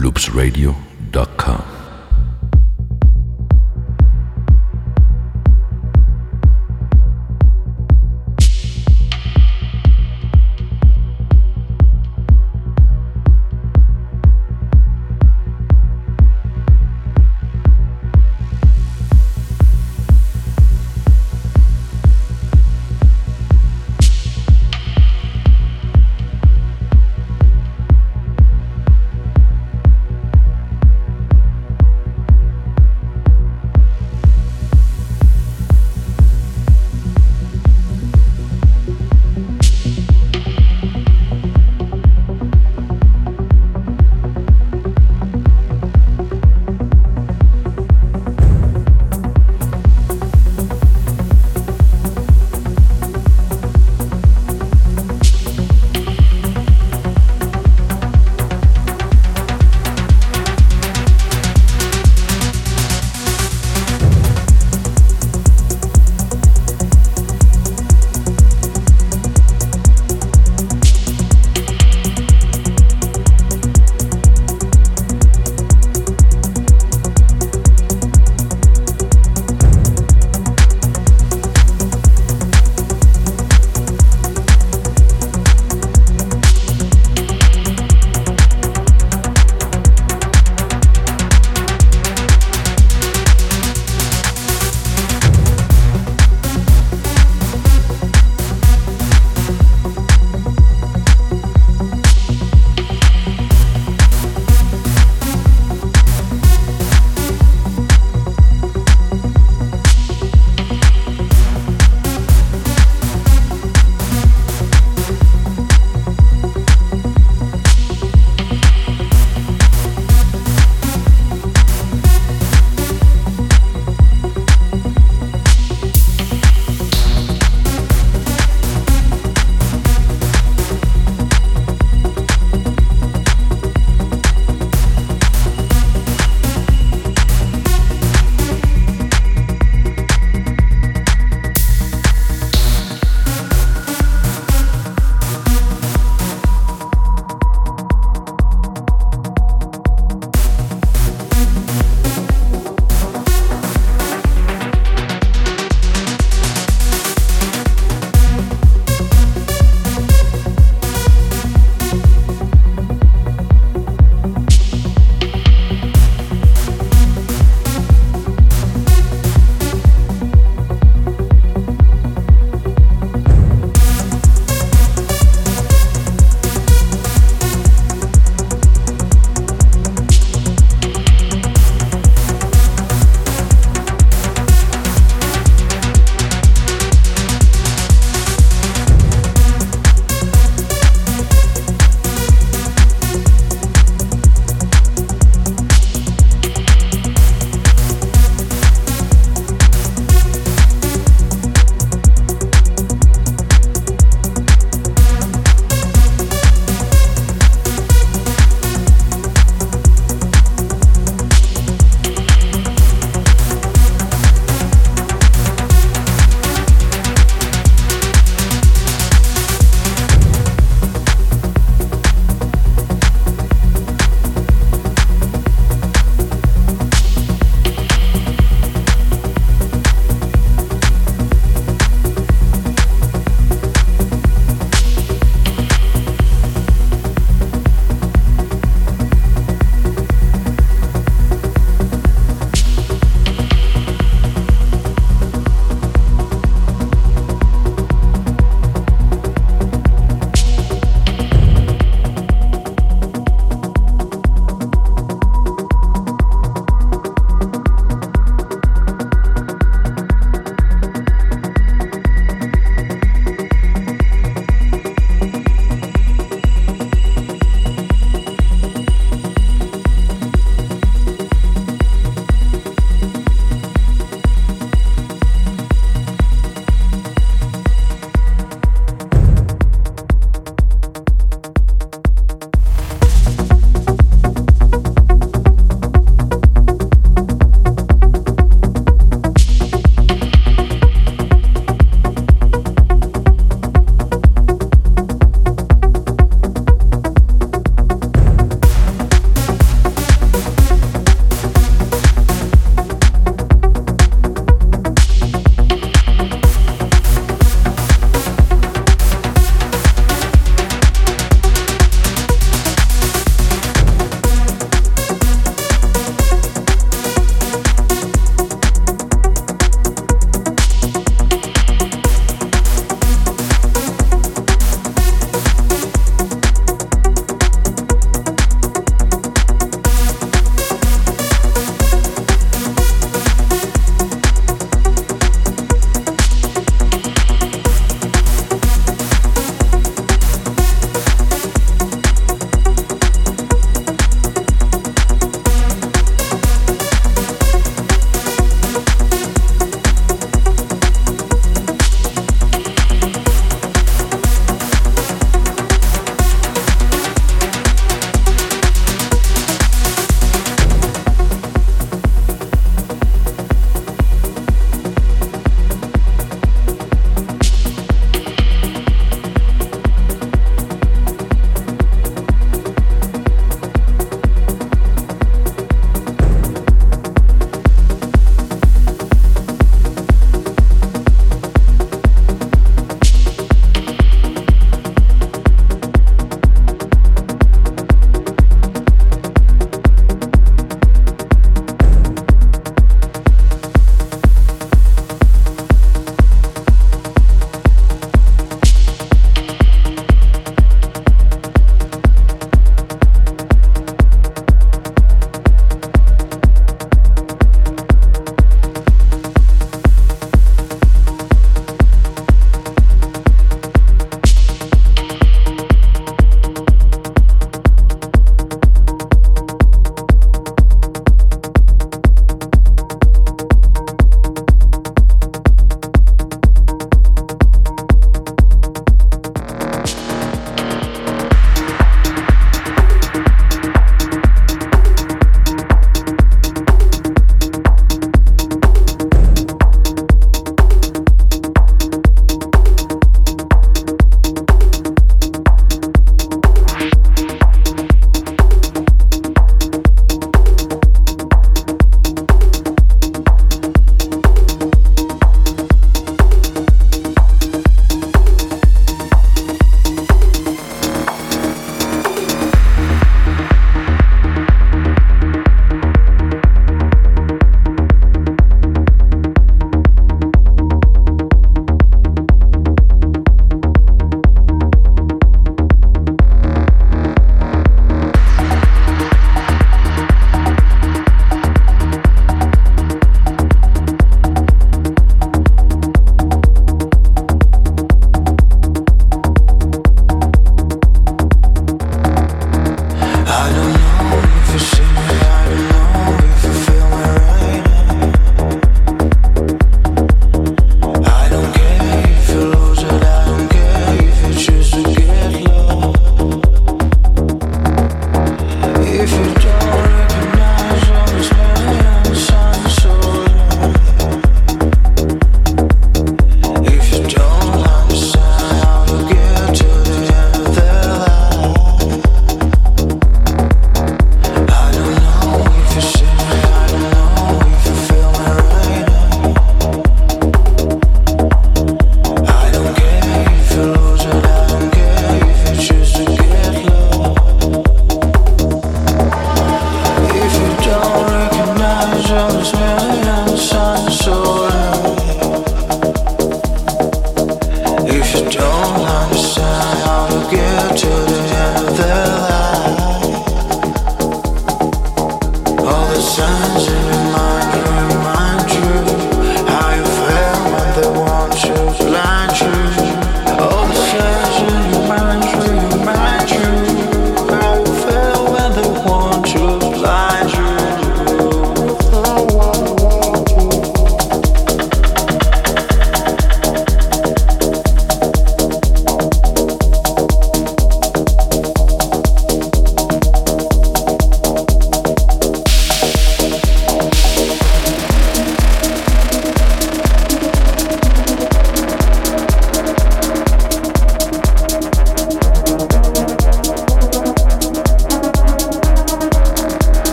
loopsradio.com.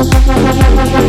Thank